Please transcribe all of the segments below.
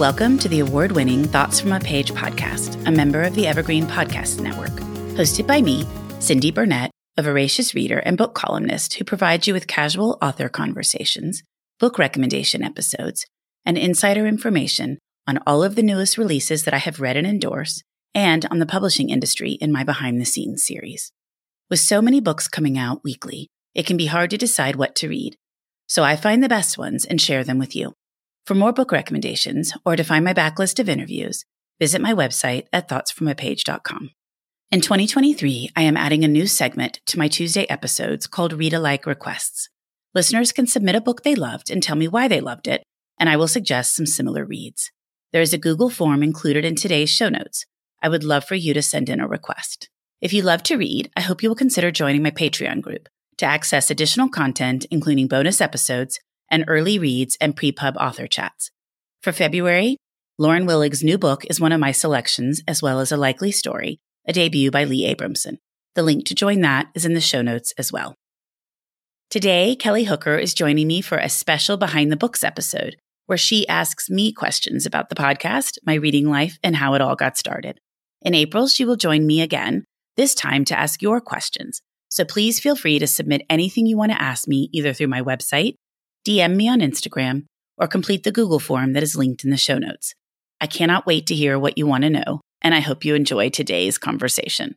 Welcome to the award winning Thoughts from a Page podcast, a member of the Evergreen Podcast Network, hosted by me, Cindy Burnett, a voracious reader and book columnist who provides you with casual author conversations, book recommendation episodes, and insider information on all of the newest releases that I have read and endorse, and on the publishing industry in my behind the scenes series. With so many books coming out weekly, it can be hard to decide what to read. So I find the best ones and share them with you. For more book recommendations or to find my backlist of interviews, visit my website at thoughtsfromapage.com. In 2023, I am adding a new segment to my Tuesday episodes called Read Alike Requests. Listeners can submit a book they loved and tell me why they loved it, and I will suggest some similar reads. There is a Google form included in today's show notes. I would love for you to send in a request. If you love to read, I hope you will consider joining my Patreon group to access additional content, including bonus episodes, and early reads and pre-pub author chats. For February, Lauren Willig's new book is one of my selections, as well as a likely story, a debut by Leigh Abramson. The link to join that is in the show notes as well. Today, Kelly Hooker is joining me for a special Behind the Books episode, where she asks me questions about the podcast, my reading life, and how it all got started. In April, she will join me again, this time to ask your questions. So please feel free to submit anything you want to ask me either through my website DM me on Instagram, or complete the Google form that is linked in the show notes. I cannot wait to hear what you want to know, and I hope you enjoy today's conversation.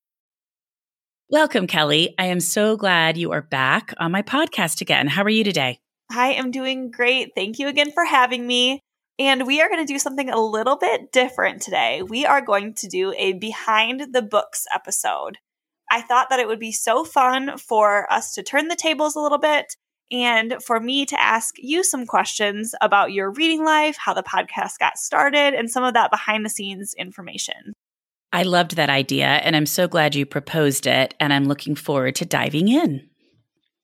Welcome, Kelly. I am so glad you are back on my podcast again. How are you today? I am doing great. Thank you again for having me. And we are going to do something a little bit different today. We are going to do a behind the books episode. I thought that it would be so fun for us to turn the tables a little bit and for me to ask you some questions about your reading life, how the podcast got started, and some of that behind the scenes information. I loved that idea, and I'm so glad you proposed it, and I'm looking forward to diving in.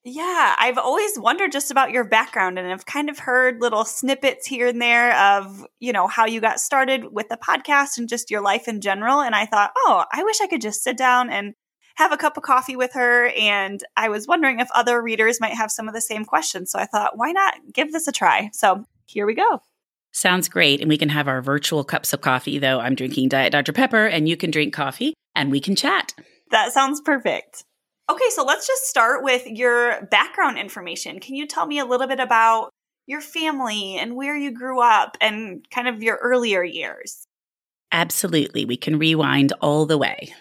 Yeah, I've always wondered just about your background, and I've kind of heard little snippets here and there of, you know, how you got started with the podcast and just your life in general. And I thought, oh, I wish I could just sit down and have a cup of coffee with her. And I was wondering if other readers might have some of the same questions. So I thought, why not give this a try? So here we go. Sounds great. And we can have our virtual cups of coffee, though I'm drinking Diet Dr. Pepper and you can drink coffee and we can chat. That sounds perfect. Okay, so let's just start with your background information. Can you tell me a little bit about your family and where you grew up and kind of your earlier years? Absolutely. We can rewind all the way.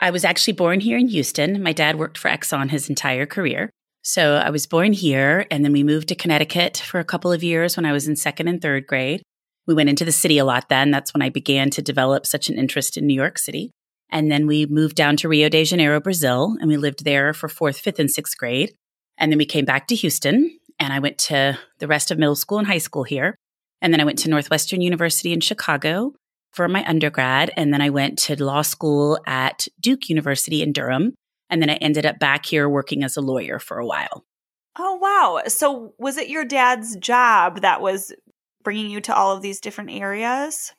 I was actually born here in Houston. My dad worked for Exxon his entire career. So I was born here, and then we moved to Connecticut for a couple of years when I was in second and third grade. We went into the city a lot then. That's when I began to develop such an interest in New York City. And then we moved down to Rio de Janeiro, Brazil, and we lived there for fourth, fifth, and sixth grade. And then we came back to Houston, and I went to the rest of middle school and high school here. And then I went to Northwestern University in Chicago for my undergrad. And then I went to law school at Duke University in Durham. And then I ended up back here working as a lawyer for a while. Oh, wow. So was it your dad's job that was bringing you to all of these different areas?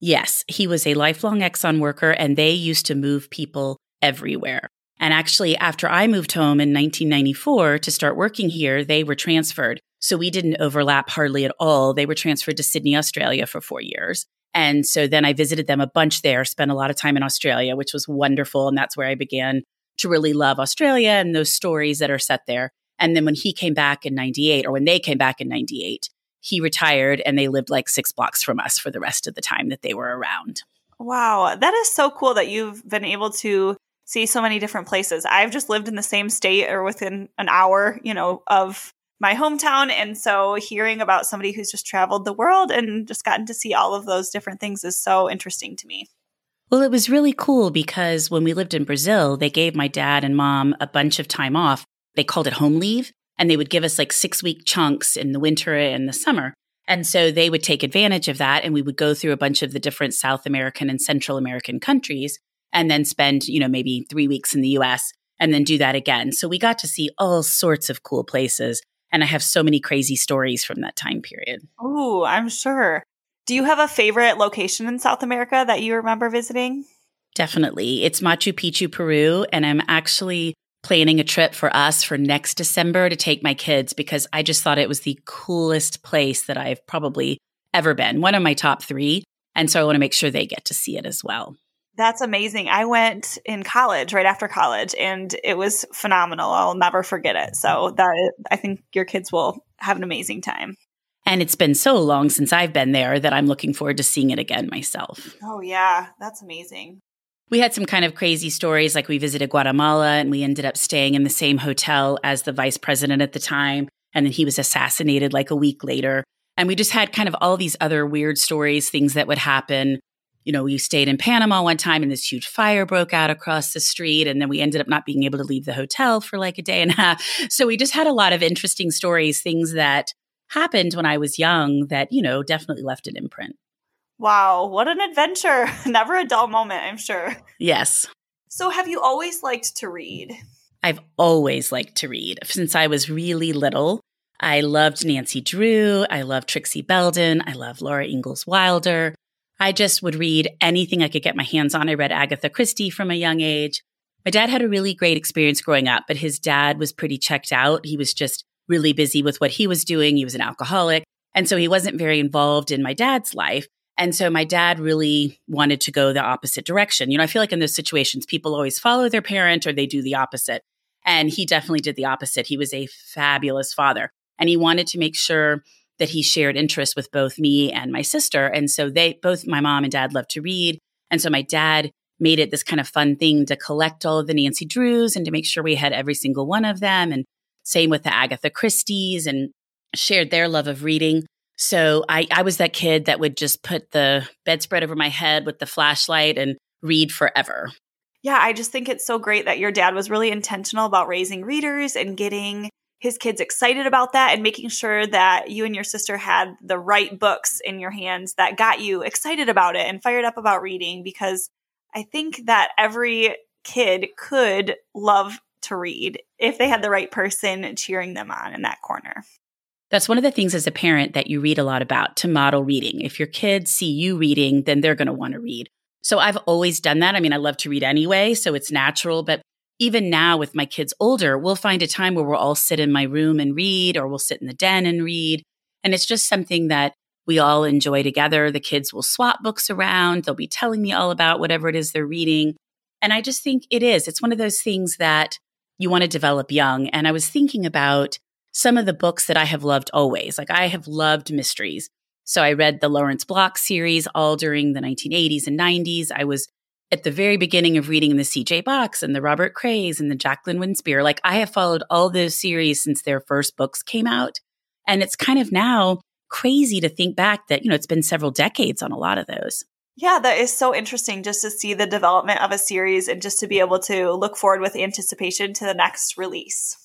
Yes, he was a lifelong Exxon worker and they used to move people everywhere. And actually, after I moved home in 1994 to start working here, they were transferred. So we didn't overlap hardly at all. They were transferred to Sydney, Australia for four years. And so then I visited them a bunch there, spent a lot of time in Australia, which was wonderful. And that's where I began to really love Australia and those stories that are set there. And then when he came back in 98, or when they came back in 98, he retired and they lived like six blocks from us for the rest of the time that they were around. Wow, that is so cool that you've been able to see so many different places. I've just lived in the same state or within an hour, you know, of my hometown. And so hearing about somebody who's just traveled the world and just gotten to see all of those different things is so interesting to me. Well, it was really cool because when we lived in Brazil, they gave my dad and mom a bunch of time off. They called it home leave, and they would give us like six week chunks in the winter and the summer. And so they would take advantage of that, and we would go through a bunch of the different South American and Central American countries and then spend, you know, maybe three weeks in the US and then do that again. So we got to see all sorts of cool places. And I have so many crazy stories from that time period. Oh, I'm sure. Do you have a favorite location in South America that you remember visiting? Definitely. It's Machu Picchu, Peru. And I'm actually planning a trip for us for next December to take my kids because I just thought it was the coolest place that I've probably ever been, one of my top three. And so I want to make sure they get to see it as well. That's amazing. I went in college, right after college, and it was phenomenal. I'll never forget it. So that I think your kids will have an amazing time. And it's been so long since I've been there that I'm looking forward to seeing it again myself. Oh yeah, that's amazing. We had some kind of crazy stories like we visited Guatemala and we ended up staying in the same hotel as the vice president at the time and then he was assassinated like a week later. And we just had kind of all these other weird stories, things that would happen you know, we stayed in Panama one time and this huge fire broke out across the street. And then we ended up not being able to leave the hotel for like a day and a half. So we just had a lot of interesting stories, things that happened when I was young that, you know, definitely left an imprint. Wow, what an adventure. Never a dull moment, I'm sure. Yes. So, have you always liked to read? I've always liked to read. Since I was really little, I loved Nancy Drew. I loved Trixie Belden. I love Laura Ingalls Wilder. I just would read anything I could get my hands on. I read Agatha Christie from a young age. My dad had a really great experience growing up, but his dad was pretty checked out. He was just really busy with what he was doing. He was an alcoholic. And so he wasn't very involved in my dad's life. And so my dad really wanted to go the opposite direction. You know, I feel like in those situations, people always follow their parent or they do the opposite. And he definitely did the opposite. He was a fabulous father. And he wanted to make sure that he shared interests with both me and my sister. And so they both, my mom and dad loved to read. And so my dad made it this kind of fun thing to collect all of the Nancy Drews and to make sure we had every single one of them. And same with the Agatha Christie's and shared their love of reading. So I, I was that kid that would just put the bedspread over my head with the flashlight and read forever. Yeah, I just think it's so great that your dad was really intentional about raising readers and getting his kids excited about that and making sure that you and your sister had the right books in your hands that got you excited about it and fired up about reading because I think that every kid could love to read if they had the right person cheering them on in that corner. That's one of the things as a parent that you read a lot about to model reading. If your kids see you reading, then they're going to want to read. So I've always done that. I mean, I love to read anyway, so it's natural, but even now with my kids older, we'll find a time where we'll all sit in my room and read, or we'll sit in the den and read. And it's just something that we all enjoy together. The kids will swap books around. They'll be telling me all about whatever it is they're reading. And I just think it is. It's one of those things that you want to develop young. And I was thinking about some of the books that I have loved always. Like I have loved mysteries. So I read the Lawrence Block series all during the 1980s and 90s. I was at the very beginning of reading the CJ Box and the Robert Crays and the Jacqueline Winspear, like I have followed all those series since their first books came out. And it's kind of now crazy to think back that, you know, it's been several decades on a lot of those. Yeah, that is so interesting just to see the development of a series and just to be able to look forward with anticipation to the next release.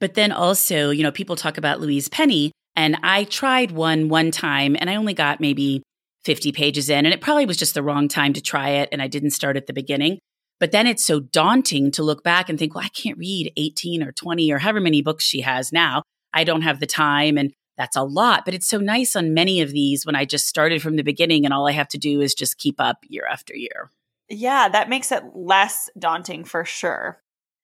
But then also, you know, people talk about Louise Penny, and I tried one one time and I only got maybe 50 pages in. And it probably was just the wrong time to try it. And I didn't start at the beginning. But then it's so daunting to look back and think, well, I can't read 18 or 20 or however many books she has now. I don't have the time. And that's a lot. But it's so nice on many of these when I just started from the beginning and all I have to do is just keep up year after year. Yeah, that makes it less daunting for sure.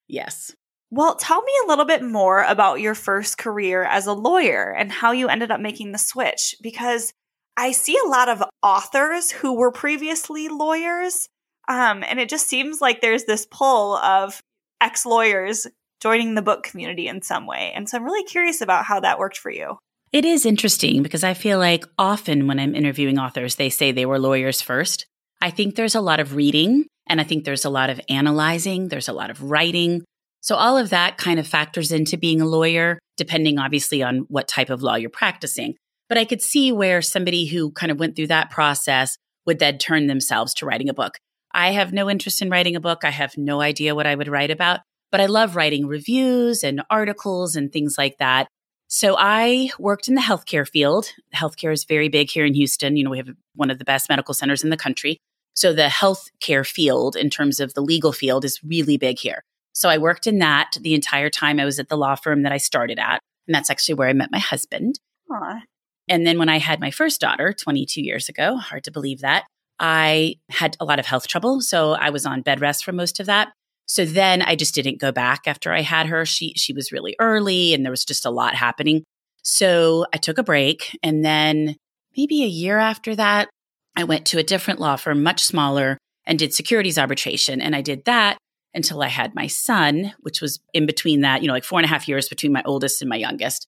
Yes. Well, tell me a little bit more about your first career as a lawyer and how you ended up making the switch because I see a lot of authors who were previously lawyers. Um, and it just seems like there's this pull of ex lawyers joining the book community in some way. And so I'm really curious about how that worked for you. It is interesting because I feel like often when I'm interviewing authors, they say they were lawyers first. I think there's a lot of reading and I think there's a lot of analyzing, there's a lot of writing. So all of that kind of factors into being a lawyer, depending obviously on what type of law you're practicing. But I could see where somebody who kind of went through that process would then turn themselves to writing a book. I have no interest in writing a book. I have no idea what I would write about, but I love writing reviews and articles and things like that. So I worked in the healthcare field. Healthcare is very big here in Houston. You know, we have one of the best medical centers in the country. So the healthcare field, in terms of the legal field, is really big here. So I worked in that the entire time I was at the law firm that I started at. And that's actually where I met my husband. Aww. And then when I had my first daughter 22 years ago, hard to believe that, I had a lot of health trouble. So I was on bed rest for most of that. So then I just didn't go back after I had her. She she was really early and there was just a lot happening. So I took a break and then maybe a year after that, I went to a different law firm, much smaller, and did securities arbitration. And I did that until I had my son, which was in between that, you know, like four and a half years between my oldest and my youngest.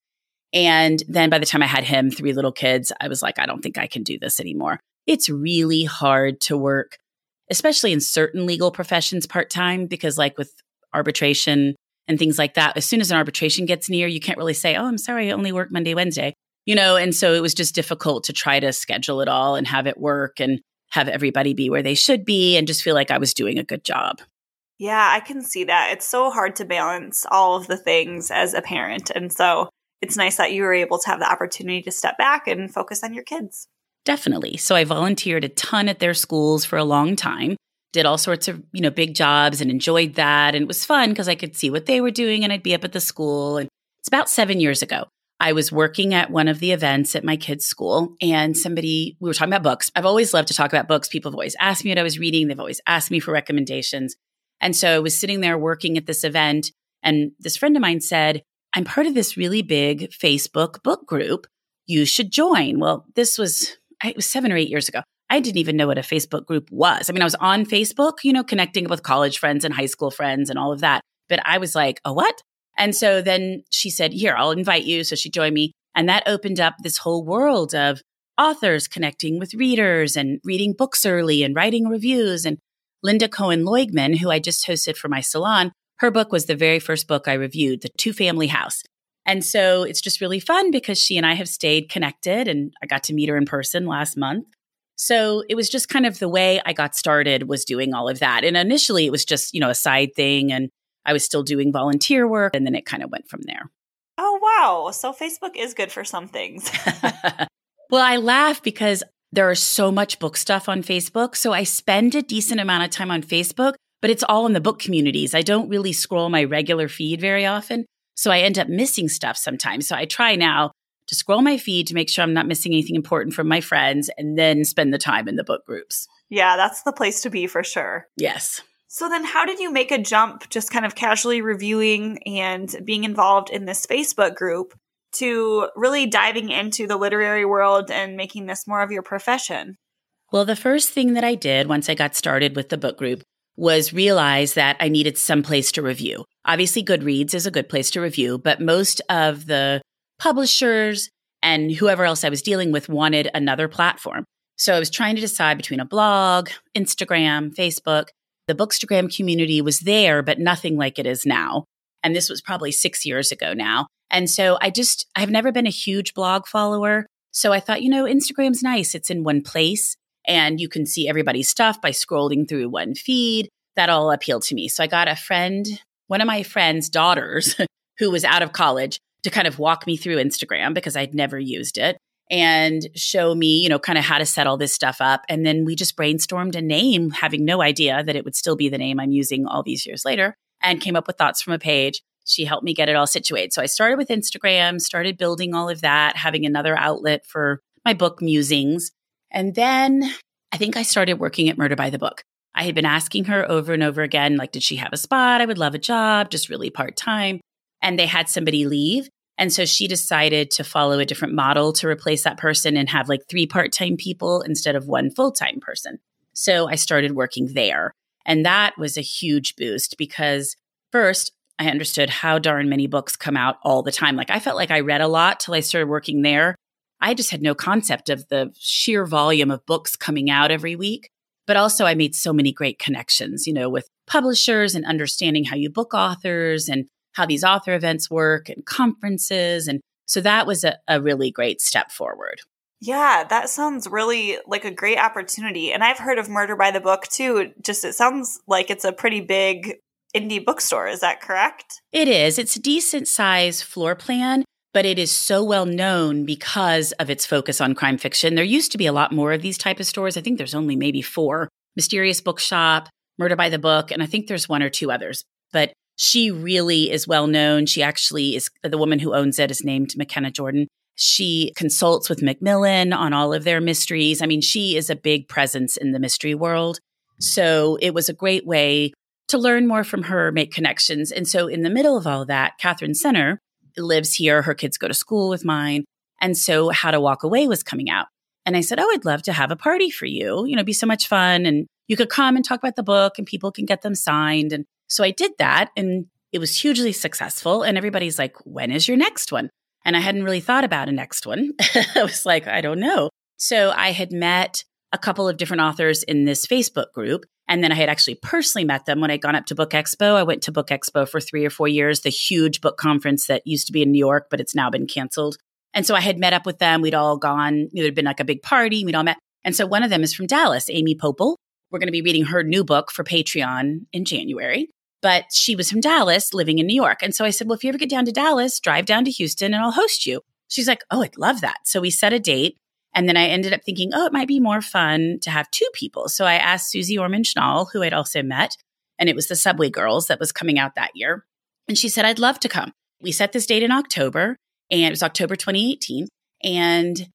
And then by the time I had him, three little kids, I was like, I don't think I can do this anymore. It's really hard to work especially in certain legal professions part time, because like with arbitration and things like that, as soon as an arbitration gets near, you can't really say, oh, I'm sorry, I only work Monday, Wednesday, you know? And so it was just difficult to try to schedule it all and have it work and have everybody be where they should be and just feel like I was doing a good job. Yeah, I can see that. It's so hard to balance all of the things as a parent. And so it's nice that you were able to have the opportunity to step back and focus on your kids. Definitely. So I volunteered a ton at their schools for a long time, did all sorts of, you know, big jobs and enjoyed that. And it was fun because I could see what they were doing and I'd be up at the school. And it's about seven years ago. I was working at one of the events at my kids' school and somebody, we were talking about books. I've always loved to talk about books. People have always asked me what I was reading. They've always asked me for recommendations. And so I was sitting there working at this event and this friend of mine said, I'm part of this really big Facebook book group. You should join. Well, this was it was seven or eight years ago. I didn't even know what a Facebook group was. I mean, I was on Facebook, you know, connecting with college friends and high school friends and all of that. But I was like, a what? And so then she said, Here, I'll invite you. So she joined me. And that opened up this whole world of authors connecting with readers and reading books early and writing reviews. And Linda Cohen Loigman, who I just hosted for my salon, her book was the very first book I reviewed, The Two Family House. And so it's just really fun because she and I have stayed connected and I got to meet her in person last month. So it was just kind of the way I got started was doing all of that. And initially it was just, you know, a side thing and I was still doing volunteer work and then it kind of went from there. Oh, wow. So Facebook is good for some things. well, I laugh because there is so much book stuff on Facebook. So I spend a decent amount of time on Facebook, but it's all in the book communities. I don't really scroll my regular feed very often. So I end up missing stuff sometimes. So I try now to scroll my feed to make sure I'm not missing anything important from my friends and then spend the time in the book groups. Yeah, that's the place to be for sure. Yes. So then how did you make a jump just kind of casually reviewing and being involved in this Facebook group to really diving into the literary world and making this more of your profession? Well, the first thing that I did once I got started with the book group was realize that I needed some place to review. Obviously, Goodreads is a good place to review, but most of the publishers and whoever else I was dealing with wanted another platform. So I was trying to decide between a blog, Instagram, Facebook. The Bookstagram community was there, but nothing like it is now. And this was probably six years ago now. And so I just, I've never been a huge blog follower. So I thought, you know, Instagram's nice. It's in one place and you can see everybody's stuff by scrolling through one feed. That all appealed to me. So I got a friend, one of my friend's daughters, who was out of college, to kind of walk me through Instagram because I'd never used it and show me, you know, kind of how to set all this stuff up. And then we just brainstormed a name, having no idea that it would still be the name I'm using all these years later, and came up with thoughts from a page. She helped me get it all situated. So I started with Instagram, started building all of that, having another outlet for my book musings. And then I think I started working at Murder by the Book. I had been asking her over and over again, like, did she have a spot? I would love a job, just really part time. And they had somebody leave. And so she decided to follow a different model to replace that person and have like three part time people instead of one full time person. So I started working there. And that was a huge boost because First, I understood how darn many books come out all the time. Like I felt like I read a lot till I started working there. I just had no concept of the sheer volume of books coming out every week. But also, I made so many great connections, you know, with publishers and understanding how you book authors and how these author events work and conferences. And so that was a, a really great step forward. Yeah, that sounds really like a great opportunity. And I've heard of Murder by the Book too. Just it sounds like it's a pretty big indie bookstore. Is that correct? It is. It's a decent size floor plan, but it is so well known because of its focus on crime fiction. There used to be a lot more of these type of stores. I think there's only maybe four. Mysterious Bookshop, Murder by the Book, and I think there's one or two others. But she really is well known. She actually is the woman who owns it is named McKenna Jordan. She consults with Macmillan on all of their mysteries. I mean, she is a big presence in the mystery world. So it was a great way to learn more from her, make connections. And so, in the middle of all that, Katherine Center lives here. Her kids go to school with mine. And so, How to Walk Away was coming out. And I said, Oh, I'd love to have a party for you. You know, be so much fun. And you could come and talk about the book and people can get them signed. And so I did that and it was hugely successful. And everybody's like, When is your next one? And I hadn't really thought about a next one. I was like, I don't know. So I had met a couple of different authors in this Facebook group. And then I had actually personally met them when I'd gone up to Book Expo. I went to Book Expo for three or four years, the huge book conference that used to be in New York, but it's now been canceled. And so I had met up with them. We'd all gone, you know, there'd been like a big party. We'd all met. And so one of them is from Dallas, Amy Poeppel. We're going to be reading her new book for Patreon in January. But she was from Dallas, living in New York. And so I said, Well, if you ever get down to Dallas, drive down to Houston and I'll host you. She's like, Oh, I'd love that. So we set a date. And then I ended up thinking, oh, it might be more fun to have two people. So I asked Susie Orman Schnall, who I'd also met, and it was the Subway Girls that was coming out that year. And she said, I'd love to come. We set this date in October, and it was October 2018. And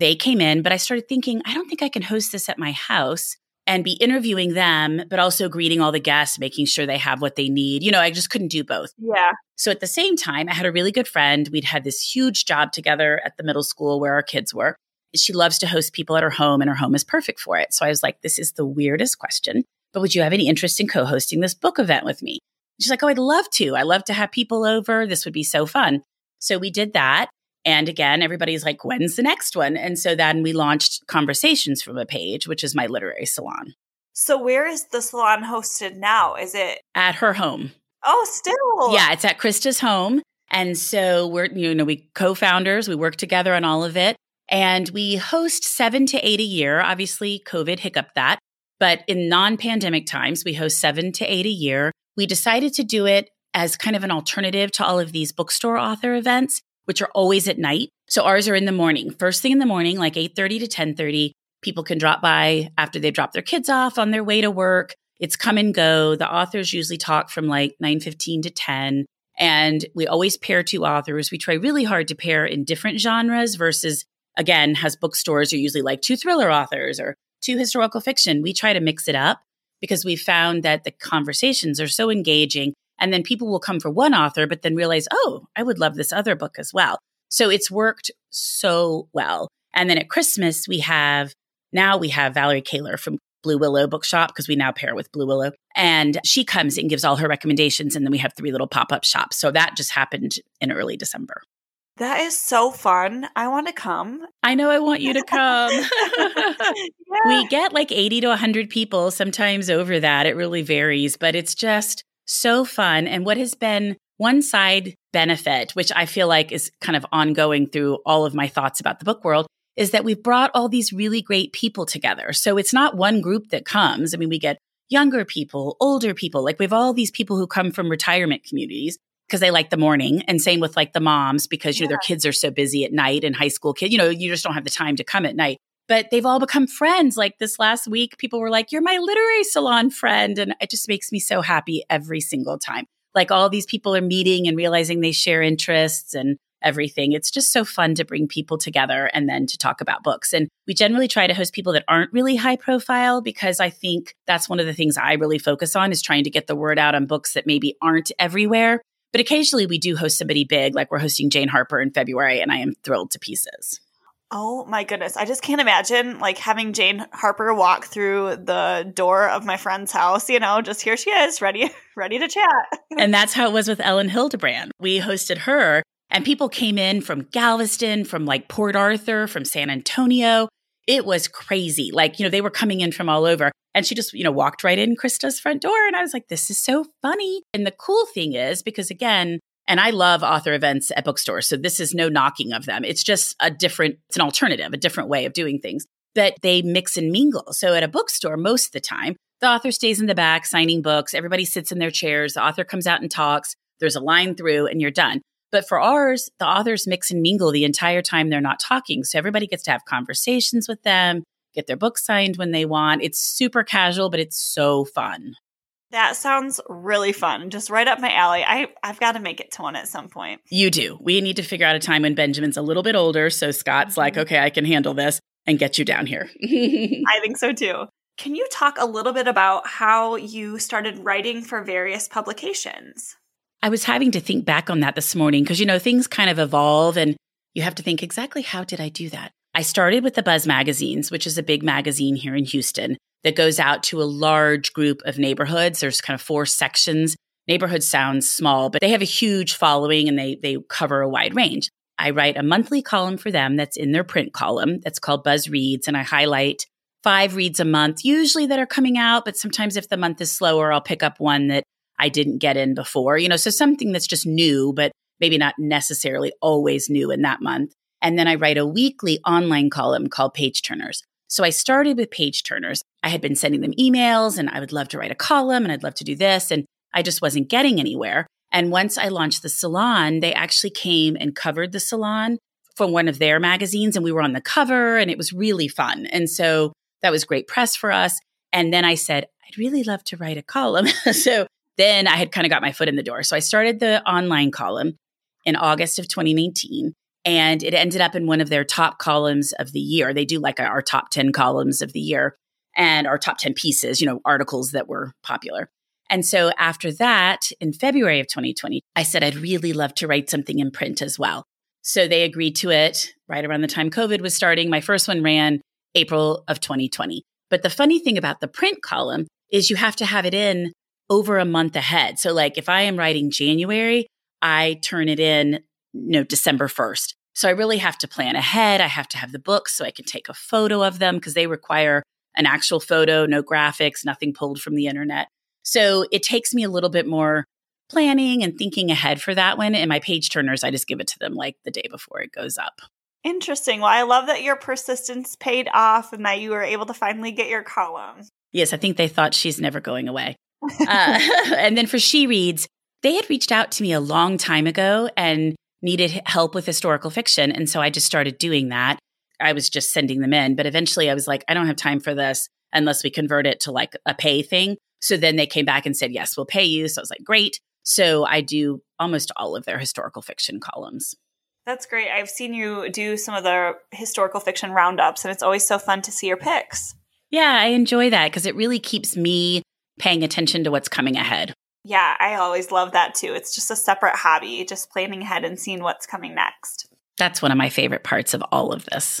they came in, but I started thinking, I don't think I can host this at my house and be interviewing them, but also greeting all the guests, making sure they have what they need. You know, I just couldn't do both. Yeah. So at the same time, I had a really good friend. We'd had this huge job together at the middle school where our kids were she loves to host people at her home and her home is perfect for it. So I was like, this is the weirdest question, but would you have any interest in co hosting this book event with me? She's like, oh, I'd love to. I love to have people over. This would be so fun. So we did that. And again, everybody's like, when's the next one? And so then we launched Conversations from a Page, which is my literary salon. So where is the salon hosted now? Is it at her home? Oh, still. Yeah, it's at Krista's home. And so we're, you know, we co founders, we work together on all of it. And we host seven to eight a year. Obviously, COVID hiccuped that. But in non pandemic times, we host seven to eight a year. We decided to do it as kind of an alternative to all of these bookstore author events, which are always at night. So ours are in the morning. First thing in the morning, like 8:30 to 10:30, people can drop by after they drop their kids off on their way to work. It's come and go. The authors usually talk from like 9:15 to 10. And we always pair two authors. We try really hard to pair in different genres versus again, has bookstores are usually like two thriller authors or two historical fiction. We try to mix it up because we found that the conversations are so engaging. And then people will come for one author, but then realize, oh, I would love this other book as well. So it's worked so well. And then at Christmas, we have now we have Valerie Koehler from Blue Willow Bookshop because we now pair with Blue Willow. And she comes and gives all her recommendations. And then we have three little pop up shops. So that just happened in early December. That is so fun. I want to come. I know I want you to come. yeah. We get like 80 to 100 people, sometimes over that. It really varies, but it's just so fun. And what has been one side benefit, which I feel like is kind of ongoing through all of my thoughts about the book world, is that we've brought all these really great people together. So it's not one group that comes. I mean, we get younger people, older people, like we have all these people who come from retirement communities because they like the morning and same with like the moms because you know their kids are so busy at night and high school kids you know you just don't have the time to come at night. But they've all become friends like this last week people were like you're my literary salon friend and it just makes me so happy every single time. Like all these people are meeting and realizing they share interests and everything. It's just so fun to bring people together and then to talk about books. And we generally try to host people that aren't really high profile because i think that's one of the things i really focus on is trying to get the word out on books that maybe aren't everywhere but occasionally we do host somebody big, like we're hosting Jane Harper in February, and I am thrilled to pieces. Oh my goodness. I just can't imagine like having Jane Harper walk through the door of my friend's house, you know, just here she is, ready ready to chat. and that's how it was with Elin Hilderbrand. We hosted her and people came in from Galveston, from like Port Arthur, from San Antonio. It was crazy. Like, you know, they were coming in from all over. And she just, you know, walked right in Krista's front door. And I was like, this is so funny. And the cool thing is, because again, and I love author events at bookstores. So this is no knocking of them. It's just a different, it's an alternative, a different way of doing things that they mix and mingle. So at a bookstore, most of the time, the author stays in the back signing books. Everybody sits in their chairs. The author comes out and talks. There's a line through and you're done. But for ours, the authors mix and mingle the entire time they're not talking. So everybody gets to have conversations with them, get their book signed when they want. It's super casual, but it's so fun. That sounds really fun. Just right up my alley. I, I've got to make it to one at some point. You do. We need to figure out a time when Benjamin's a little bit older. So Scott's mm-hmm. like, okay, I can handle this and get you down here. I think so too. Can you talk a little bit about how you started writing for various publications? I was having to think back on that this morning because, you know, things kind of evolve and you have to think exactly how did I do that? I started with the Buzz Magazines, which is a big magazine here in Houston that goes out to a large group of neighborhoods. There's kind of four sections. Neighborhood sounds small, but they have a huge following and they, they cover a wide range. I write a monthly column for them that's in their print column that's called Buzz Reads, and I highlight five reads a month, usually that are coming out, but sometimes if the month is slower, I'll pick up one that I didn't get in before, you know, so something that's just new, but maybe not necessarily always new in that month. And then I write a weekly online column called Page Turners. So I started with page turners. I had been sending them emails and I would love to write a column and I'd love to do this. And I just wasn't getting anywhere. And once I launched the salon, they actually came and covered the salon from one of their magazines and we were on the cover and it was really fun. And so that was great press for us. And then I said, I'd really love to write a column. so then I had kind of got my foot in the door. So I started the online column in August of 2019 and it ended up in one of their top columns of the year. They do like our top 10 columns of the year and our top 10 pieces, you know, articles that were popular. And so after that, in February of 2020, I said, I'd really love to write something in print as well. So they agreed to it right around the time COVID was starting. My first one ran April of 2020. But the funny thing about the print column is you have to have it in over a month ahead. So, like if I am writing January, I turn it in you know, December 1st. So I really have to plan ahead. I have to have the books so I can take a photo of them because they require an actual photo, no graphics, nothing pulled from the internet. So it takes me a little bit more planning and thinking ahead for that one. And my page turners, I just give it to them like the day before it goes up. Interesting. Well, I love that your persistence paid off and that you were able to finally get your column. Yes, I think they thought she's never going away. Uh, and then for She Reads, they had reached out to me a long time ago and needed help with historical fiction. And so I just started doing that. I was just sending them in. But eventually I was like, I don't have time for this unless we convert it to like a pay thing. So then they came back and said, yes, we'll pay you. So I was like, great. So I do almost all of their historical fiction columns. That's great. I've seen you do some of the historical fiction roundups, and it's always so fun to see your picks. Yeah, I enjoy that because it really keeps me paying attention to what's coming ahead. Yeah, I always love that too. It's just a separate hobby, just planning ahead and seeing what's coming next. That's one of my favorite parts of all of this.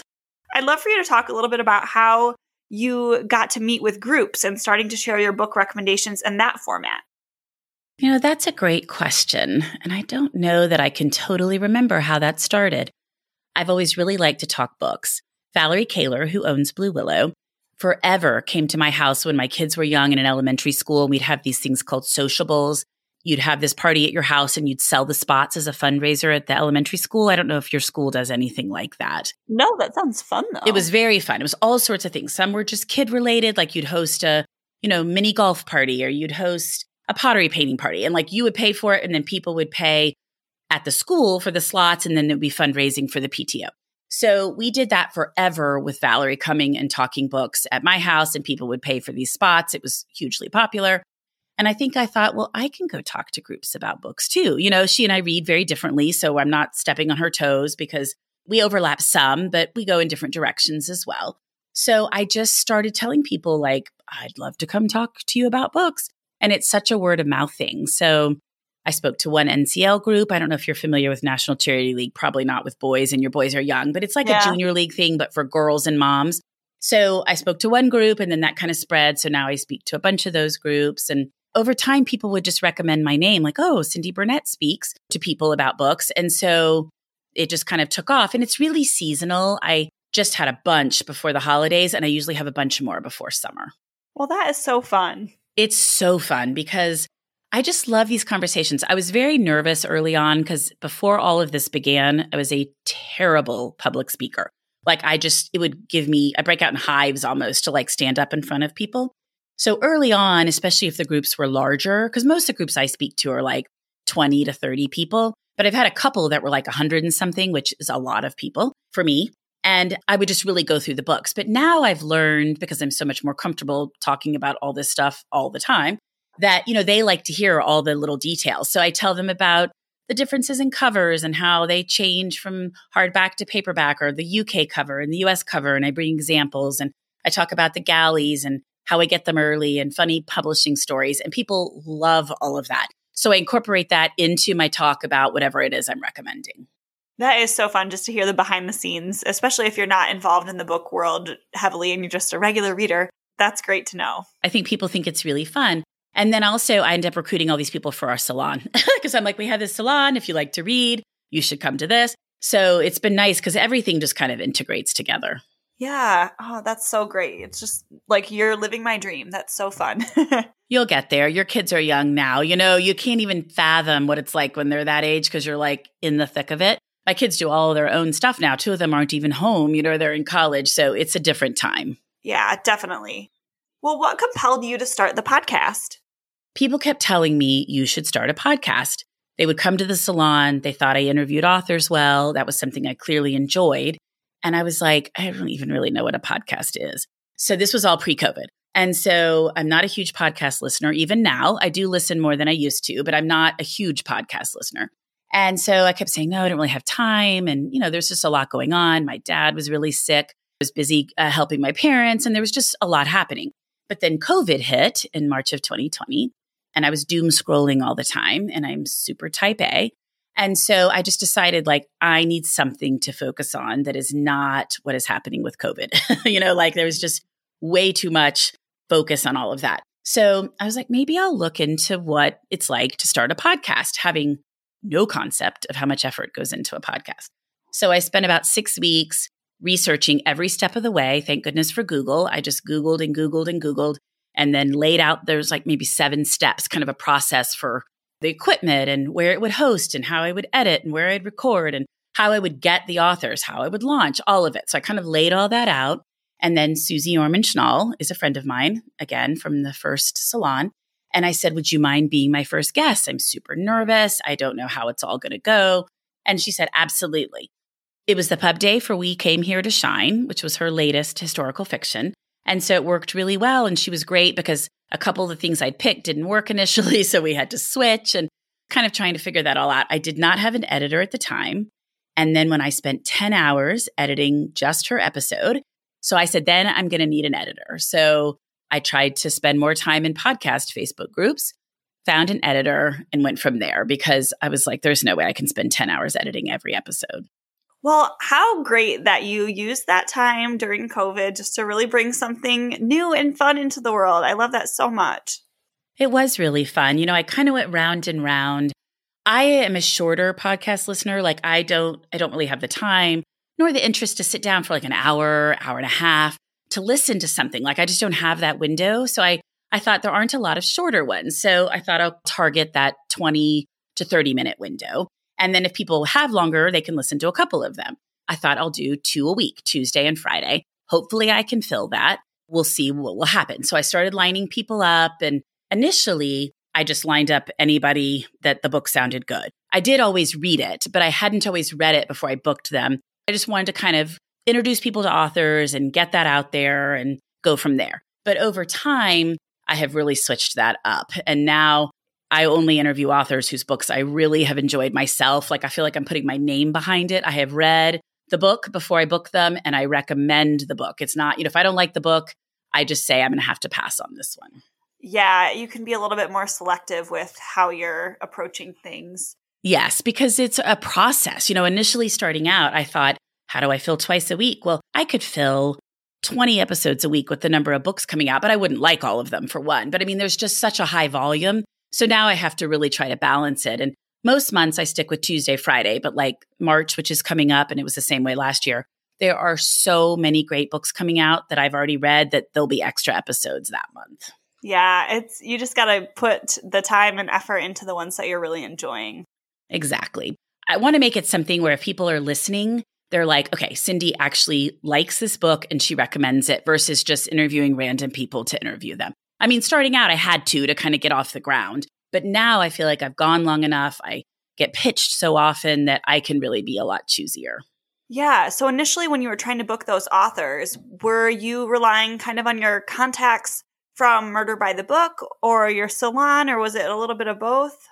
I'd love for you to talk a little bit about how you got to meet with groups and starting to share your book recommendations in that format. You know, that's a great question. And I don't know that I can totally remember how that started. I've always really liked to talk books. Valerie Koehler, who owns Blue Willow, forever came to my house when my kids were young and in elementary school. We'd have these things called sociables. You'd have this party at your house and you'd sell the spots as a fundraiser at the elementary school. I don't know if your school does anything like that. No, that sounds fun though. It was very fun. It was all sorts of things. Some were just kid related, like you'd host a, you know, mini golf party or you'd host a pottery painting party and like you would pay for it and then people would pay at the school for the slots and then there'd be fundraising for the PTO. So we did that forever with Valerie coming and talking books at my house, and people would pay for these spots. It was hugely popular. And I think I thought, well, I can go talk to groups about books too. You know, she and I read very differently. So I'm not stepping on her toes because we overlap some, but we go in different directions as well. So I just started telling people, like, I'd love to come talk to you about books. And it's such a word of mouth thing. So I spoke to one NCL group. I don't know if you're familiar with National Charity League, probably not with boys and your boys are young, but it's like yeah. a junior league thing, but for girls and moms. So I spoke to one group and then that kind of spread. So now I speak to a bunch of those groups. And over time, people would just recommend my name, like, oh, Cindy Burnett speaks to people about books. And so it just kind of took off. And it's really seasonal. I just had a bunch before the holidays, and I usually have a bunch more before summer. Well, that is so fun. It's so fun because I just love these conversations. I was very nervous early on because before all of this began, I was a terrible public speaker. Like I just, it would give me, I break out in hives almost to like stand up in front of people. So early on, especially if the groups were larger, because most of the groups I speak to are like 20 to 30 people, but I've had a couple that were like 100 and something, which is a lot of people for me. And I would just really go through the books. But now I've learned because I'm so much more comfortable talking about all this stuff all the time that, you know, they like to hear all the little details. So I tell them about the differences in covers and how they change from hardback to paperback or the UK cover and the US cover. And I bring examples and I talk about the galleys and how I get them early and funny publishing stories. And people love all of that. So I incorporate that into my talk about whatever it is I'm recommending. That is so fun just to hear the behind the scenes, especially if you're not involved in the book world heavily and you're just a regular reader. That's great to know. I think people think it's really fun. And then also, I end up recruiting all these people for our salon because I'm like, we have this salon. If you like to read, you should come to this. So it's been nice because everything just kind of integrates together. Yeah. Oh, that's so great. It's just like you're living my dream. That's so fun. You'll get there. Your kids are young now. You know, you can't even fathom what it's like when they're that age because you're like in the thick of it. My kids do all their own stuff now. Two of them aren't even home, you know, they're in college. So it's a different time. Yeah, definitely. Well, what compelled you to start the podcast? People kept telling me you should start a podcast. They would come to the salon. They thought I interviewed authors well. That was something I clearly enjoyed. And I was like, I don't even really know what a podcast is. So this was all pre COVID. And so I'm not a huge podcast listener. Even now, I do listen more than I used to, but I'm not a huge podcast listener. And so I kept saying, no, I don't really have time. And, you know, there's just a lot going on. My dad was really sick. I was busy uh, helping my parents, and there was just a lot happening. But then COVID hit in March of 2020 and I was doom scrolling all the time and I'm super type A. And so I just decided like I need something to focus on that is not what is happening with COVID. you know, like there was just way too much focus on all of that. So I was like, maybe I'll look into what it's like to start a podcast, having no concept of how much effort goes into a podcast. So I spent about six weeks researching every step of the way. Thank goodness for Google. I just Googled and Googled and Googled and then laid out there's like maybe seven steps, kind of a process for the equipment and where it would host and how I would edit and where I'd record and how I would get the authors, how I would launch, all of it. So I kind of laid all that out. And then Susie Orman Schnall is a friend of mine, again, from the first salon. And I said, Would you mind being my first guest? I'm super nervous. I don't know how it's all going to go. And she said, Absolutely. It was the pub day for We Came Here to Shine, which was her latest historical fiction. And so it worked really well. And she was great because a couple of the things I'd picked didn't work initially. So we had to switch and kind of trying to figure that all out. I did not have an editor at the time. And then when I spent 10 hours editing just her episode, so I said, then I'm going to need an editor. So I tried to spend more time in podcast Facebook groups, found an editor, and went from there because I was like, there's no way I can spend 10 hours editing every episode. Well, how great that you used that time during COVID just to really bring something new and fun into the world. I love that so much. It was really fun. You know, I kind of went round and round. I am a shorter podcast listener. Like I don't I don't really have the time nor the interest to sit down for like an hour, hour and a half to listen to something. Like I just don't have that window. So I I thought there aren't a lot of shorter ones. So I thought I'll target that 20 to 30 minute window. And then if people have longer, they can listen to a couple of them. I thought I'll do two a week, Tuesday and Friday. Hopefully I can fill that. We'll see what will happen. So I started lining people up. And initially, I just lined up anybody that the book sounded good. I did always read it, but I hadn't always read it before I booked them. I just wanted to kind of introduce people to authors and get that out there and go from there. But over time, I have really switched that up. And now I only interview authors whose books I really have enjoyed myself. Like I feel like I'm putting my name behind it. I have read the book before I book them and I recommend the book. It's not, you know, if I don't like the book, I just say I'm going to have to pass on this one. Yeah, you can be a little bit more selective with how you're approaching things. Yes, because it's a process. You know, initially starting out, I thought, how do I fill twice a week? Well, I could fill 20 episodes a week with the number of books coming out, but I wouldn't like all of them for one. But I mean, there's just such a high volume. So now I have to really try to balance it. And most months I stick with Tuesday, Friday, but like March, which is coming up, and it was the same way last year, there are so many great books coming out that I've already read that there'll be extra episodes that month. Yeah, it's you just got to put the time and effort into the ones that you're really enjoying. Exactly. I want to make it something where if people are listening, they're like, okay, Cindy actually likes this book and she recommends it versus just interviewing random people to interview them. I mean, starting out, I had to to kind of get off the ground. But now I feel like I've gone long enough. I get pitched so often that I can really be a lot choosier. Yeah. So initially, when you were trying to book those authors, were you relying kind of on your contacts from Murder by the Book or your salon, or was it a little bit of both?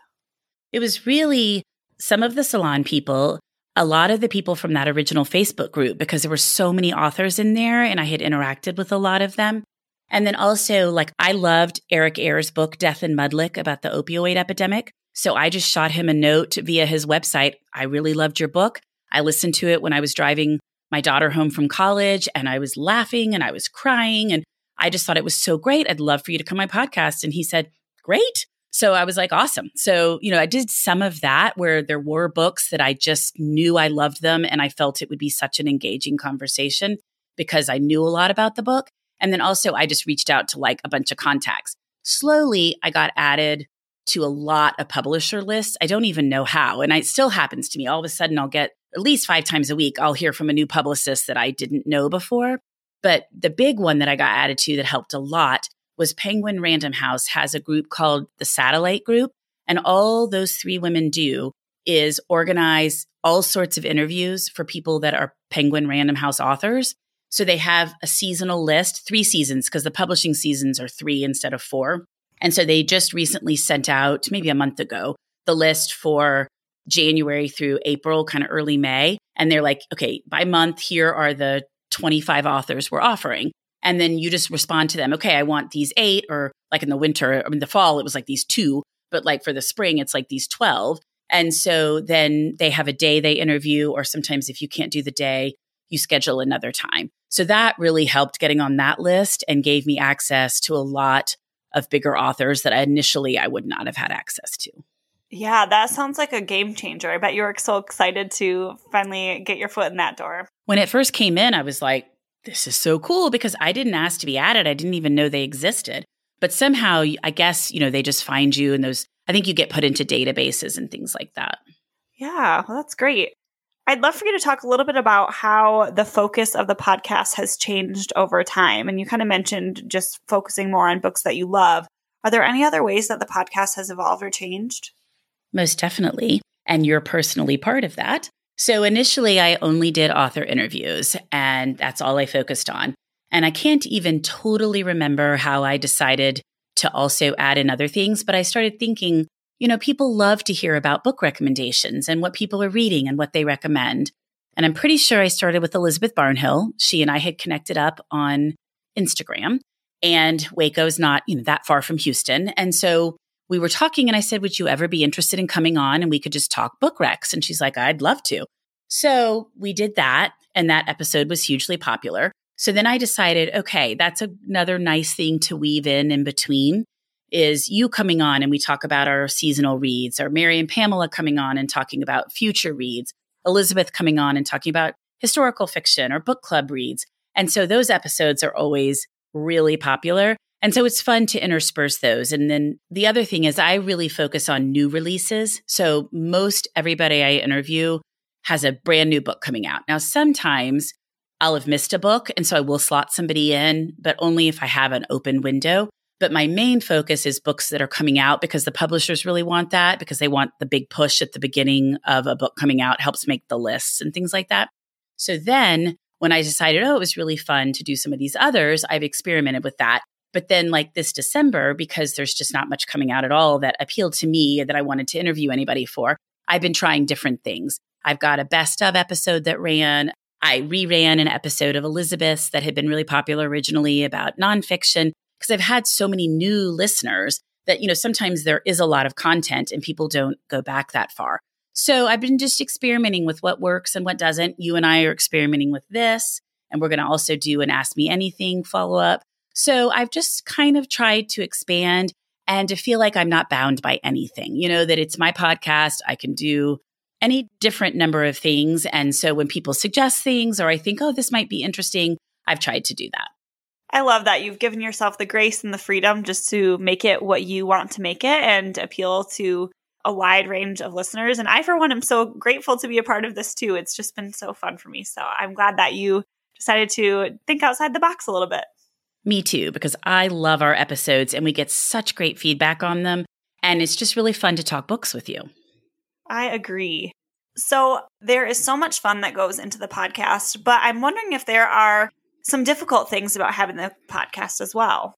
It was really some of the salon people, a lot of the people from that original Facebook group, because there were so many authors in there and I had interacted with a lot of them. And then also, like, I loved Eric Eyre's book, Death in Mud Lick, about the opioid epidemic. So I just shot him a note via his website. I really loved your book. I listened to it when I was driving my daughter home from college and I was laughing and I was crying. And I just thought it was so great. I'd love for you to come on my podcast. And he said, Great. So I was like, awesome. So, you know, I did some of that where there were books that I just knew I loved them and I felt it would be such an engaging conversation because I knew a lot about the book. And then also, I just reached out to like a bunch of contacts. Slowly, I got added to a lot of publisher lists. I don't even know how. And it still happens to me. All of a sudden, I'll get at least five times a week, I'll hear from a new publicist that I didn't know before. But the big one that I got added to that helped a lot was Penguin Random House has a group called the Satellite Group. And all those three women do is organize all sorts of interviews for people that are Penguin Random House authors. So they have a seasonal list, three seasons, because the publishing seasons are three instead of four. And so they just recently sent out, maybe a month ago, the list for January through April, kind of early May. And they're like, okay, by month, here are the 25 authors we're offering. And then you just respond to them, okay, I want these eight, or like in the winter, I mean, the fall, it was like these two, but like for the spring, it's like these 12. And so then they have a day they interview, or sometimes if you can't do the day, you schedule another time. So that really helped getting on that list and gave me access to a lot of bigger authors that initially I would not have had access to. Yeah, that sounds like a game changer. I bet you were so excited to finally get your foot in that door. When it first came in, I was like, this is so cool because I didn't ask to be added. I didn't even know they existed. But somehow, I guess, you know, they just find you and those, I think you get put into databases and things like that. Yeah, well, that's great. I'd love for you to talk a little bit about how the focus of the podcast has changed over time. And you kind of mentioned just focusing more on books that you love. Are there any other ways that the podcast has evolved or changed? Most definitely. And you're personally part of that. So initially, I only did author interviews, and that's all I focused on. And I can't even totally remember how I decided to also add in other things, but I started thinking you know, people love to hear about book recommendations and what people are reading and what they recommend. And I'm pretty sure I started with Elizabeth Barnhill. She and I had connected up on Instagram, and Waco's not, you know, that far from Houston. And so we were talking, and I said, Would you ever be interested in coming on and we could just talk book recs? And she's like, I'd love to. So we did that, and that episode was hugely popular. So then I decided, okay, that's another nice thing to weave in in between is you coming on and we talk about our seasonal reads, or Mary and Pamela coming on and talking about future reads, Elizabeth coming on and talking about historical fiction or book club reads. And so those episodes are always really popular. And so it's fun to intersperse those. And then the other thing is, I really focus on new releases. So most everybody I interview has a brand new book coming out. Now, sometimes I'll have missed a book. And so I will slot somebody in, but only if I have an open window. But my main focus is books that are coming out because the publishers really want that because they want the big push at the beginning of a book coming out, helps make the lists and things like that. So then when I decided, oh, it was really fun to do some of these others, I've experimented with that. But then, like this December, because there's just not much coming out at all that appealed to me that I wanted to interview anybody for, I've been trying different things. I've got a best of episode that ran. I reran an episode of Elizabeth's that had been really popular originally about nonfiction because I've had so many new listeners that, you know, sometimes there is a lot of content and people don't go back that far. So I've been just experimenting with what works and what doesn't. You and I are experimenting with this, and we're going to also do an Ask Me Anything follow up. So I've just kind of tried to expand and to feel like I'm not bound by anything, you know, that it's my podcast. I can do any different number of things. And so when people suggest things or I think, oh, this might be interesting, I've tried to do that. I love that you've given yourself the grace and the freedom just to make it what you want to make it and appeal to a wide range of listeners. And I, for one, am so grateful to be a part of this too. It's just been so fun for me. So I'm glad that you decided to think outside the box a little bit. Me too, because I love our episodes and we get such great feedback on them. And it's just really fun to talk books with you. I agree. So there is so much fun that goes into the podcast, but I'm wondering if there are some difficult things about having the podcast as well.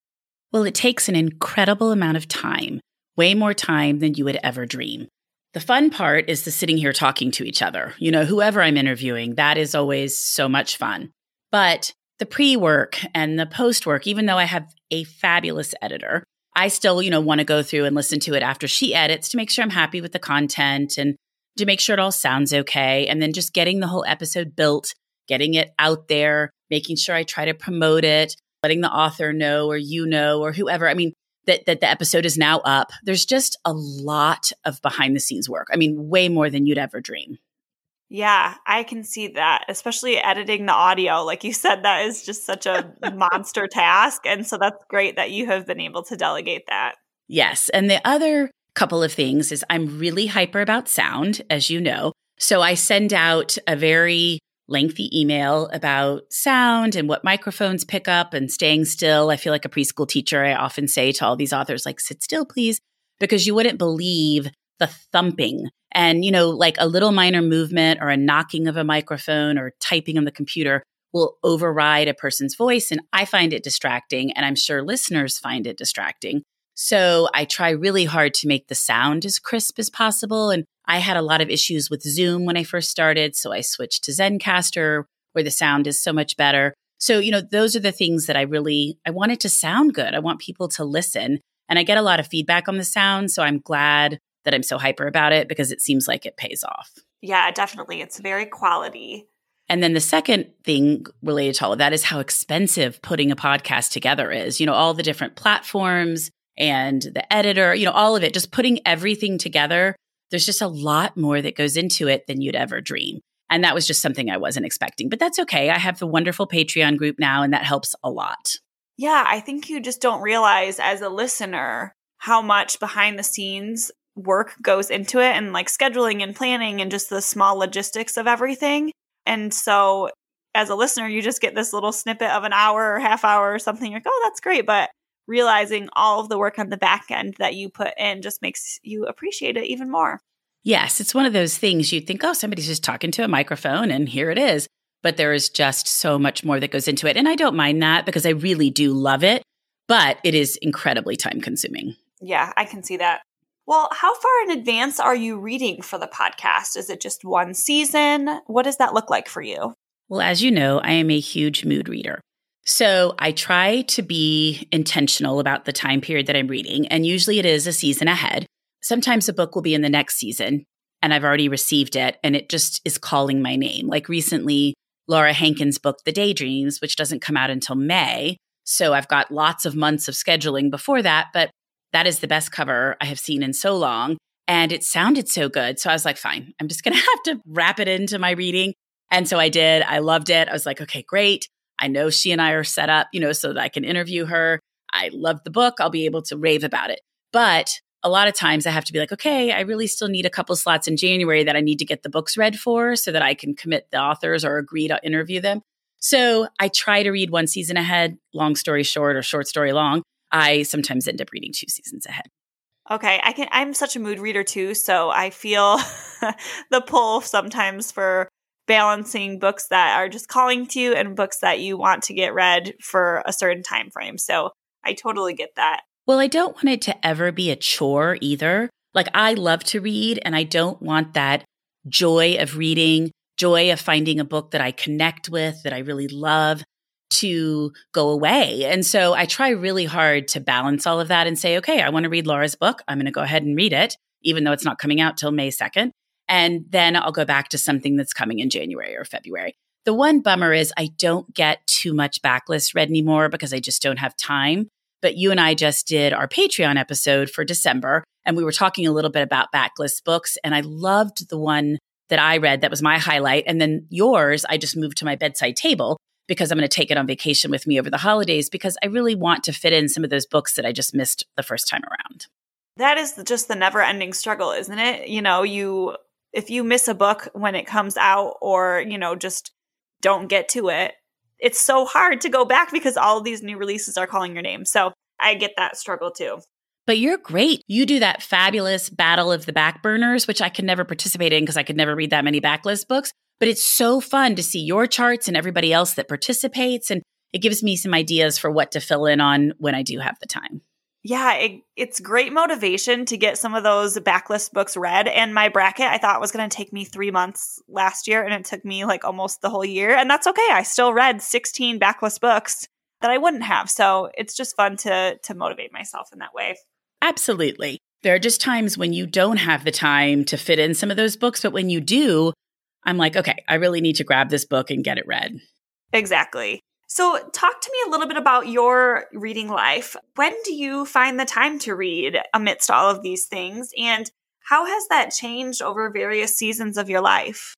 Well, it takes an incredible amount of time, way more time than you would ever dream. The fun part is the sitting here talking to each other. You know, whoever I'm interviewing, that is always so much fun. But the pre work and the post work, even though I have a fabulous editor, I still, you know, want to go through and listen to it after she edits to make sure I'm happy with the content and to make sure it all sounds okay. And then just getting the whole episode built, getting it out there, making sure I try to promote it, letting the author know or you know or whoever. I mean, that, that the episode is now up. There's just a lot of behind the scenes work. I mean, way more than you'd ever dream. Yeah, I can see that, especially editing the audio. Like you said, that is just such a monster task. And so that's great that you have been able to delegate that. Yes. And the other couple of things is I'm really hyper about sound, as you know. So I send out a very lengthy email about sound and what microphones pick up and staying still. I feel like a preschool teacher. I often say to all these authors, like, sit still, please, because you wouldn't believe the thumping and, you know, like a little minor movement or a knocking of a microphone or typing on the computer will override a person's voice. And I find it distracting. And I'm sure listeners find it distracting. So I try really hard to make the sound as crisp as possible. And I had a lot of issues with Zoom when I first started. So I switched to Zencastr where the sound is so much better. So, you know, those are the things that I really, I want it to sound good. I want people to listen. And I get a lot of feedback on the sound. So I'm glad that I'm so hyper about it because it seems like it pays off. Yeah, definitely. It's very quality. And then the second thing related to all of that is how expensive putting a podcast together is. You know, all the different platforms and the editor, you know, all of it, just putting everything together. There's just a lot more that goes into it than you'd ever dream. And that was just something I wasn't expecting. But that's okay. I have the wonderful Patreon group now, and that helps a lot. Yeah, I think you just don't realize as a listener how much behind the scenes work goes into it and like scheduling and planning and just the small logistics of everything. And so as a listener, you just get this little snippet of an hour or half hour or something. You're like, oh, that's great. But realizing all of the work on the back end that you put in just makes you appreciate it even more. Yes, it's one of those things you think, oh, somebody's just talking to a microphone and here it is. But there is just so much more that goes into it. And I don't mind that because I really do love it, but it is incredibly time consuming. Yeah, I can see that. Well, how far in advance are you reading for the podcast? Is it just one season? What does that look like for you? Well, as you know, I am a huge mood reader. So I try to be intentional about the time period that I'm reading, and usually it is a season ahead. Sometimes a book will be in the next season, and I've already received it, and it just is calling my name. Like recently, Laura Hankin's book, The Daydreams, which doesn't come out until May. So I've got lots of months of scheduling before that, but that is the best cover I have seen in so long. And it sounded so good. So I was like, fine, I'm just going to have to wrap it into my reading. And so I did. I loved it. I was like, okay, great. I know she and I are set up, you know, so that I can interview her. I love the book. I'll be able to rave about it. But a lot of times I have to be like, okay, I really still need a couple slots in January that I need to get the books read for so that I can commit the authors or agree to interview them. So I try to read one season ahead, long story short or short story long. I sometimes end up reading two seasons ahead. Okay, I can I'm such a mood reader too, so I feel the pull sometimes for balancing books that are just calling to you and books that you want to get read for a certain time frame. So I totally get that. Well, I don't want it to ever be a chore either. Like I love to read and I don't want that joy of reading, joy of finding a book that I connect with, that I really love to go away. And so I try really hard to balance all of that and say, okay, I want to read Laura's book. I'm going to go ahead and read it, even though it's not coming out till May 2nd. And then I'll go back to something that's coming in January or February. The one bummer is I don't get too much backlist read anymore because I just don't have time. But you and I just did our Patreon episode for December, and we were talking a little bit about backlist books. And I loved the one that I read that was my highlight. And then yours, I just moved to my bedside table because I'm going to take it on vacation with me over the holidays because I really want to fit in some of those books that I just missed the first time around. That is just the never ending struggle, isn't it? You know, you, if you miss a book when it comes out or, you know, just don't get to it, it's so hard to go back because all of these new releases are calling your name. So I get that struggle too. But you're great. You do that fabulous battle of the backburners, which I could never participate in because I could never read that many backlist books. But it's so fun to see your charts and everybody else that participates. And it gives me some ideas for what to fill in on when I do have the time. Yeah, it, it's great motivation to get some of those backlist books read. And my bracket, I thought was going to take me three months last year, and it took me like almost the whole year. And that's okay. I still read 16 backlist books that I wouldn't have. So it's just fun to to motivate myself in that way. Absolutely. There are just times when you don't have the time to fit in some of those books, but when you do, I'm like, okay, I really need to grab this book and get it read. Exactly. So, talk to me a little bit about your reading life. When do you find the time to read amidst all of these things? And how has that changed over various seasons of your life?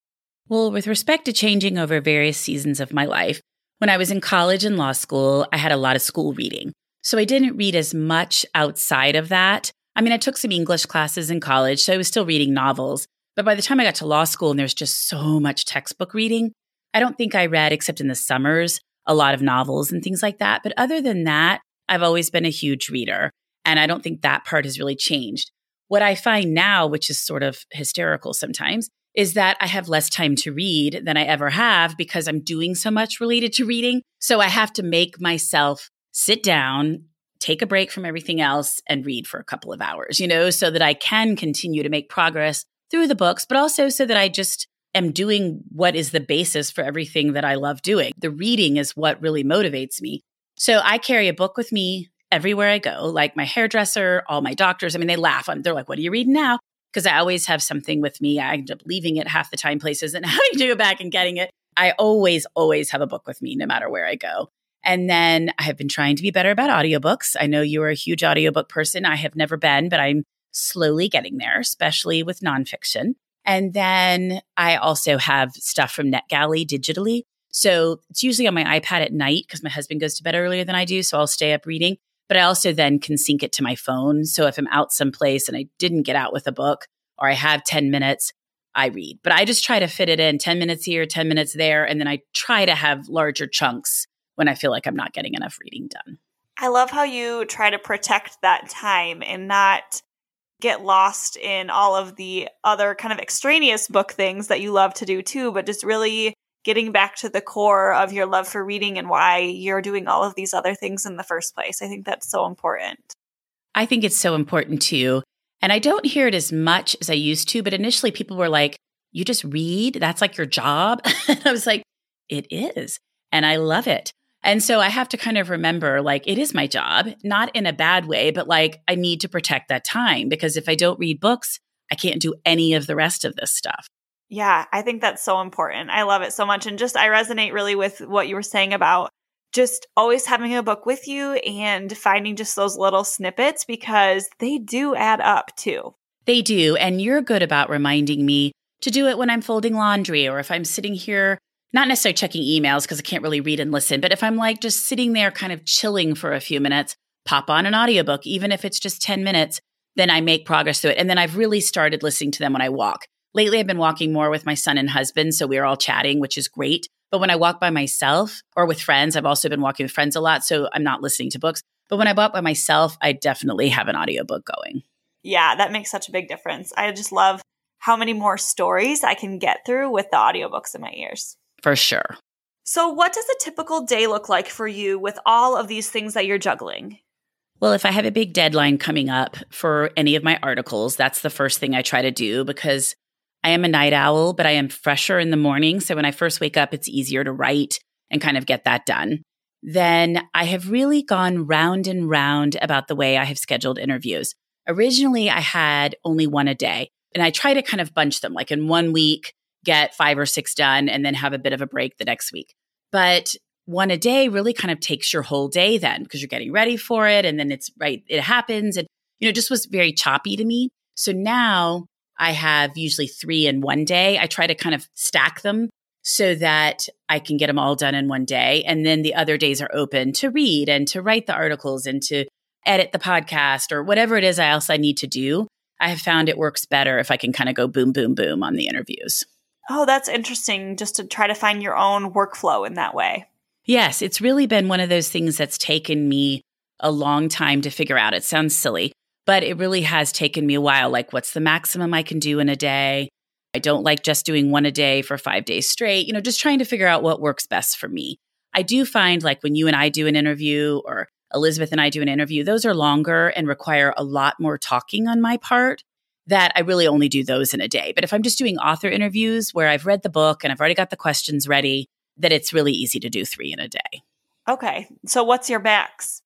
Well, with respect to changing over various seasons of my life, when I was in college and law school, I had a lot of school reading. So I didn't read as much outside of that. I mean, I took some English classes in college, so I was still reading novels. But by the time I got to law school and there's just so much textbook reading, I don't think I read, except in the summers, a lot of novels and things like that. But other than that, I've always been a huge reader. And I don't think that part has really changed. What I find now, which is sort of hysterical sometimes, is that I have less time to read than I ever have because I'm doing so much related to reading. So I have to make myself sit down, take a break from everything else, and read for a couple of hours, you know, so that I can continue to make progress through the books, but also so that I just am doing what is the basis for everything that I love doing. The reading is what really motivates me. So I carry a book with me everywhere I go, like my hairdresser, all my doctors. I mean, they laugh. They're like, what are you reading now? Because I always have something with me. I end up leaving it half the time places and having to go back and getting it. I always, always have a book with me no matter where I go. And then I have been trying to be better about audiobooks. I know you are a huge audiobook person. I have never been, but I'm slowly getting there, especially with nonfiction. And then I also have stuff from NetGalley digitally. So it's usually on my iPad at night because my husband goes to bed earlier than I do. So I'll stay up reading. But I also then can sync it to my phone. So if I'm out someplace and I didn't get out with a book or I have 10 minutes, I read. But I just try to fit it in 10 minutes here, 10 minutes there. And then I try to have larger chunks when I feel like I'm not getting enough reading done. I love how you try to protect that time and not get lost in all of the other kind of extraneous book things that you love to do too, but just really getting back to the core of your love for reading and why you're doing all of these other things in the first place. I think that's so important. I think it's so important too. And I don't hear it as much as I used to, but initially people were like, You just read? That's like your job? I was like, It is. And I love it. And so I have to kind of remember like it is my job, not in a bad way, but like I need to protect that time because if I don't read books, I can't do any of the rest of this stuff. Yeah, I think that's so important. I love it so much. And just I resonate really with what you were saying about just always having a book with you and finding just those little snippets because they do add up too. They do. And you're good about reminding me to do it when I'm folding laundry or if I'm sitting here not necessarily checking emails because I can't really read and listen, but if I'm like just sitting there kind of chilling for a few minutes, pop on an audiobook, even if it's just 10 minutes, then I make progress through it. And then I've really started listening to them when I walk. Lately, I've been walking more with my son and husband. So we're all chatting, which is great. But when I walk by myself or with friends, I've also been walking with friends a lot. So I'm not listening to books. But when I walk by myself, I definitely have an audiobook going. Yeah, that makes such a big difference. I just love how many more stories I can get through with the audiobooks in my ears. For sure. So, what does a typical day look like for you with all of these things that you're juggling? Well, if I have a big deadline coming up for any of my articles, that's the first thing I try to do because I am a night owl, but I am fresher in the morning. So when I first wake up, it's easier to write and kind of get that done. then I have really gone round and round about the way I have scheduled interviews. Originally, I had only one a day, and I try to kind of bunch them like in one week, get five or six done, and then have a bit of a break the next week. But one a day really kind of takes your whole day then because you're getting ready for it. And then it's right, it happens. And, you know, just was very choppy to me. So now I have usually three in one day. I try to kind of stack them so that I can get them all done in one day. And then the other days are open to read and to write the articles and to edit the podcast or whatever it is else I need to do. I have found it works better if I can kind of go boom, boom, boom on the interviews. Oh, that's interesting just to try to find your own workflow in that way. Yes, it's really been one of those things that's taken me a long time to figure out. It sounds silly, but it really has taken me a while. Like, what's the maximum I can do in a day? I don't like just doing one a day for five days straight, you know, just trying to figure out what works best for me. I do find like when you and I do an interview or Elizabeth and I do an interview, those are longer and require a lot more talking on my part that I really only do those in a day. But if I'm just doing author interviews where I've read the book and I've already got the questions ready, that it's really easy to do three in a day. Okay. So what's your max?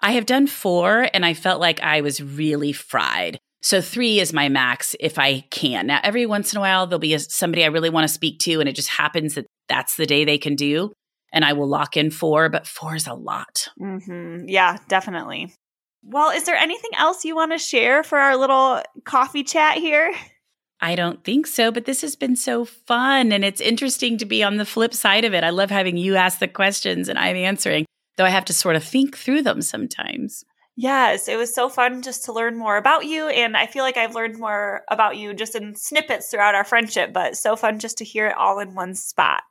I have done four and I felt like I was really fried. So three is my max if I can. Now, every once in a while, there'll be a, somebody I really want to speak to, and it just happens that that's the day they can do. And I will lock in four, but four is a lot. Mm-hmm. Yeah, definitely. Well, is there anything else you want to share for our little coffee chat here? I don't think so, but this has been so fun. And it's interesting to be on the flip side of it. I love having you ask the questions and I'm answering, though I have to sort of think through them sometimes. Yes, it was so fun just to learn more about you. And I feel like I've learned more about you just in snippets throughout our friendship, but so fun just to hear it all in one spot.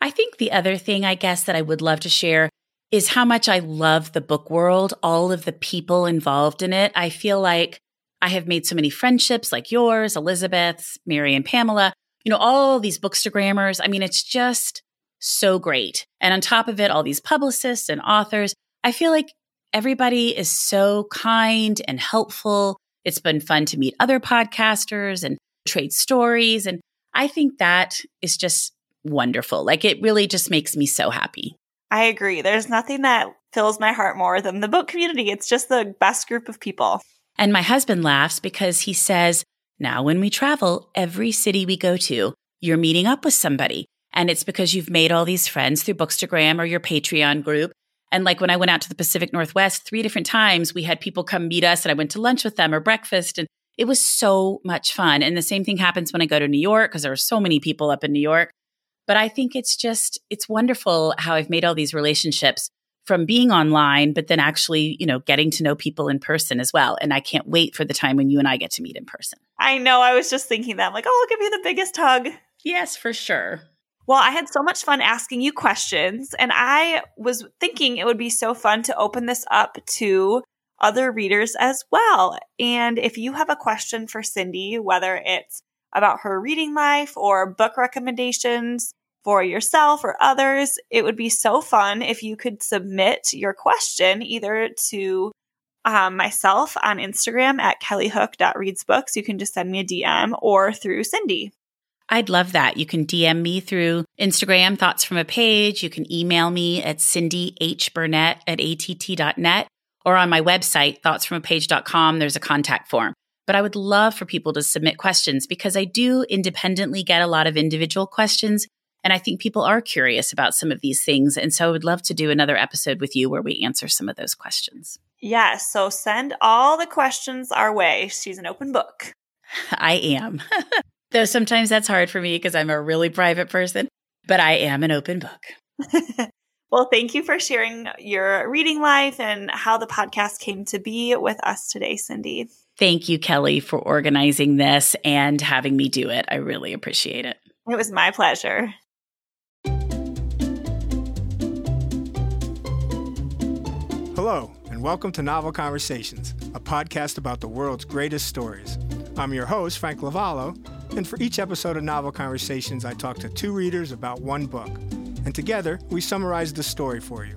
I think the other thing, I guess, that I would love to share is how much I love the book world, all of the people involved in it. I feel like I have made so many friendships like yours, Elizabeth's, Mary and Pamela, you know, all these bookstagrammers. I mean, it's just so great. And on top of it, all these publicists and authors. I feel like everybody is so kind and helpful. It's been fun to meet other podcasters and trade stories. And I think that is just wonderful. Like it really just makes me so happy. I agree. There's nothing that fills my heart more than the book community. It's just the best group of people. And my husband laughs because he says, now when we travel, every city we go to, you're meeting up with somebody. And it's because you've made all these friends through Bookstagram or your Patreon group. And like when I went out to the Pacific Northwest three different times, we had people come meet us and I went to lunch with them or breakfast. And it was so much fun. And the same thing happens when I go to New York because there are so many people up in New York. But I think it's just, it's wonderful how I've made all these relationships from being online, but then actually, you know, getting to know people in person as well. And I can't wait for the time when you and I get to meet in person. I know. I was just thinking that. I'm like, oh, I'll give you the biggest hug. Yes, for sure. Well, I had so much fun asking you questions, and I was thinking it would be so fun to open this up to other readers as well. And if you have a question for Cindy, whether it's about her reading life or book recommendations, for yourself or others, it would be so fun if you could submit your question either to um, myself on Instagram at kellyhook.readsbooks. You can just send me a DM or through Cindy. I'd love that. You can DM me through Instagram, Thoughts from a Page. You can email me at cindyhburnett at att.net or on my website, thoughtsfromapage.com. There's a contact form. But I would love for people to submit questions because I do independently get a lot of individual questions and I think people are curious about some of these things. And so I would love to do another episode with you where we answer some of those questions. Yes. So send all the questions our way. She's an open book. I am. Though sometimes that's hard for me because I'm a really private person, but I am an open book. well, thank you for sharing your reading life and how the podcast came to be with us today, Cindy. Thank you, Kelly, for organizing this and having me do it. I really appreciate it. It was my pleasure. Hello, and welcome to Novel Conversations, a podcast about the world's greatest stories. I'm your host, Frank Lavallo, and for each episode of Novel Conversations, I talk to two readers about one book. And together, we summarize the story for you.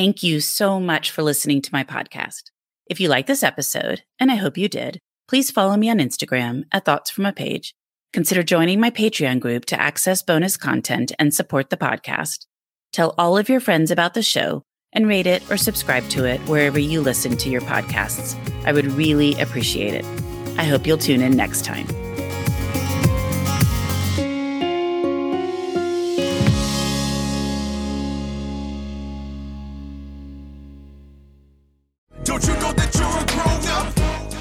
Thank you so much for listening to my podcast. If you like this episode, and I hope you did, please follow me on Instagram at Thoughts From a Page. Consider joining my Patreon group to access bonus content and support the podcast. Tell all of your friends about the show and rate it or subscribe to it wherever you listen to your podcasts. I would really appreciate it. I hope you'll tune in next time.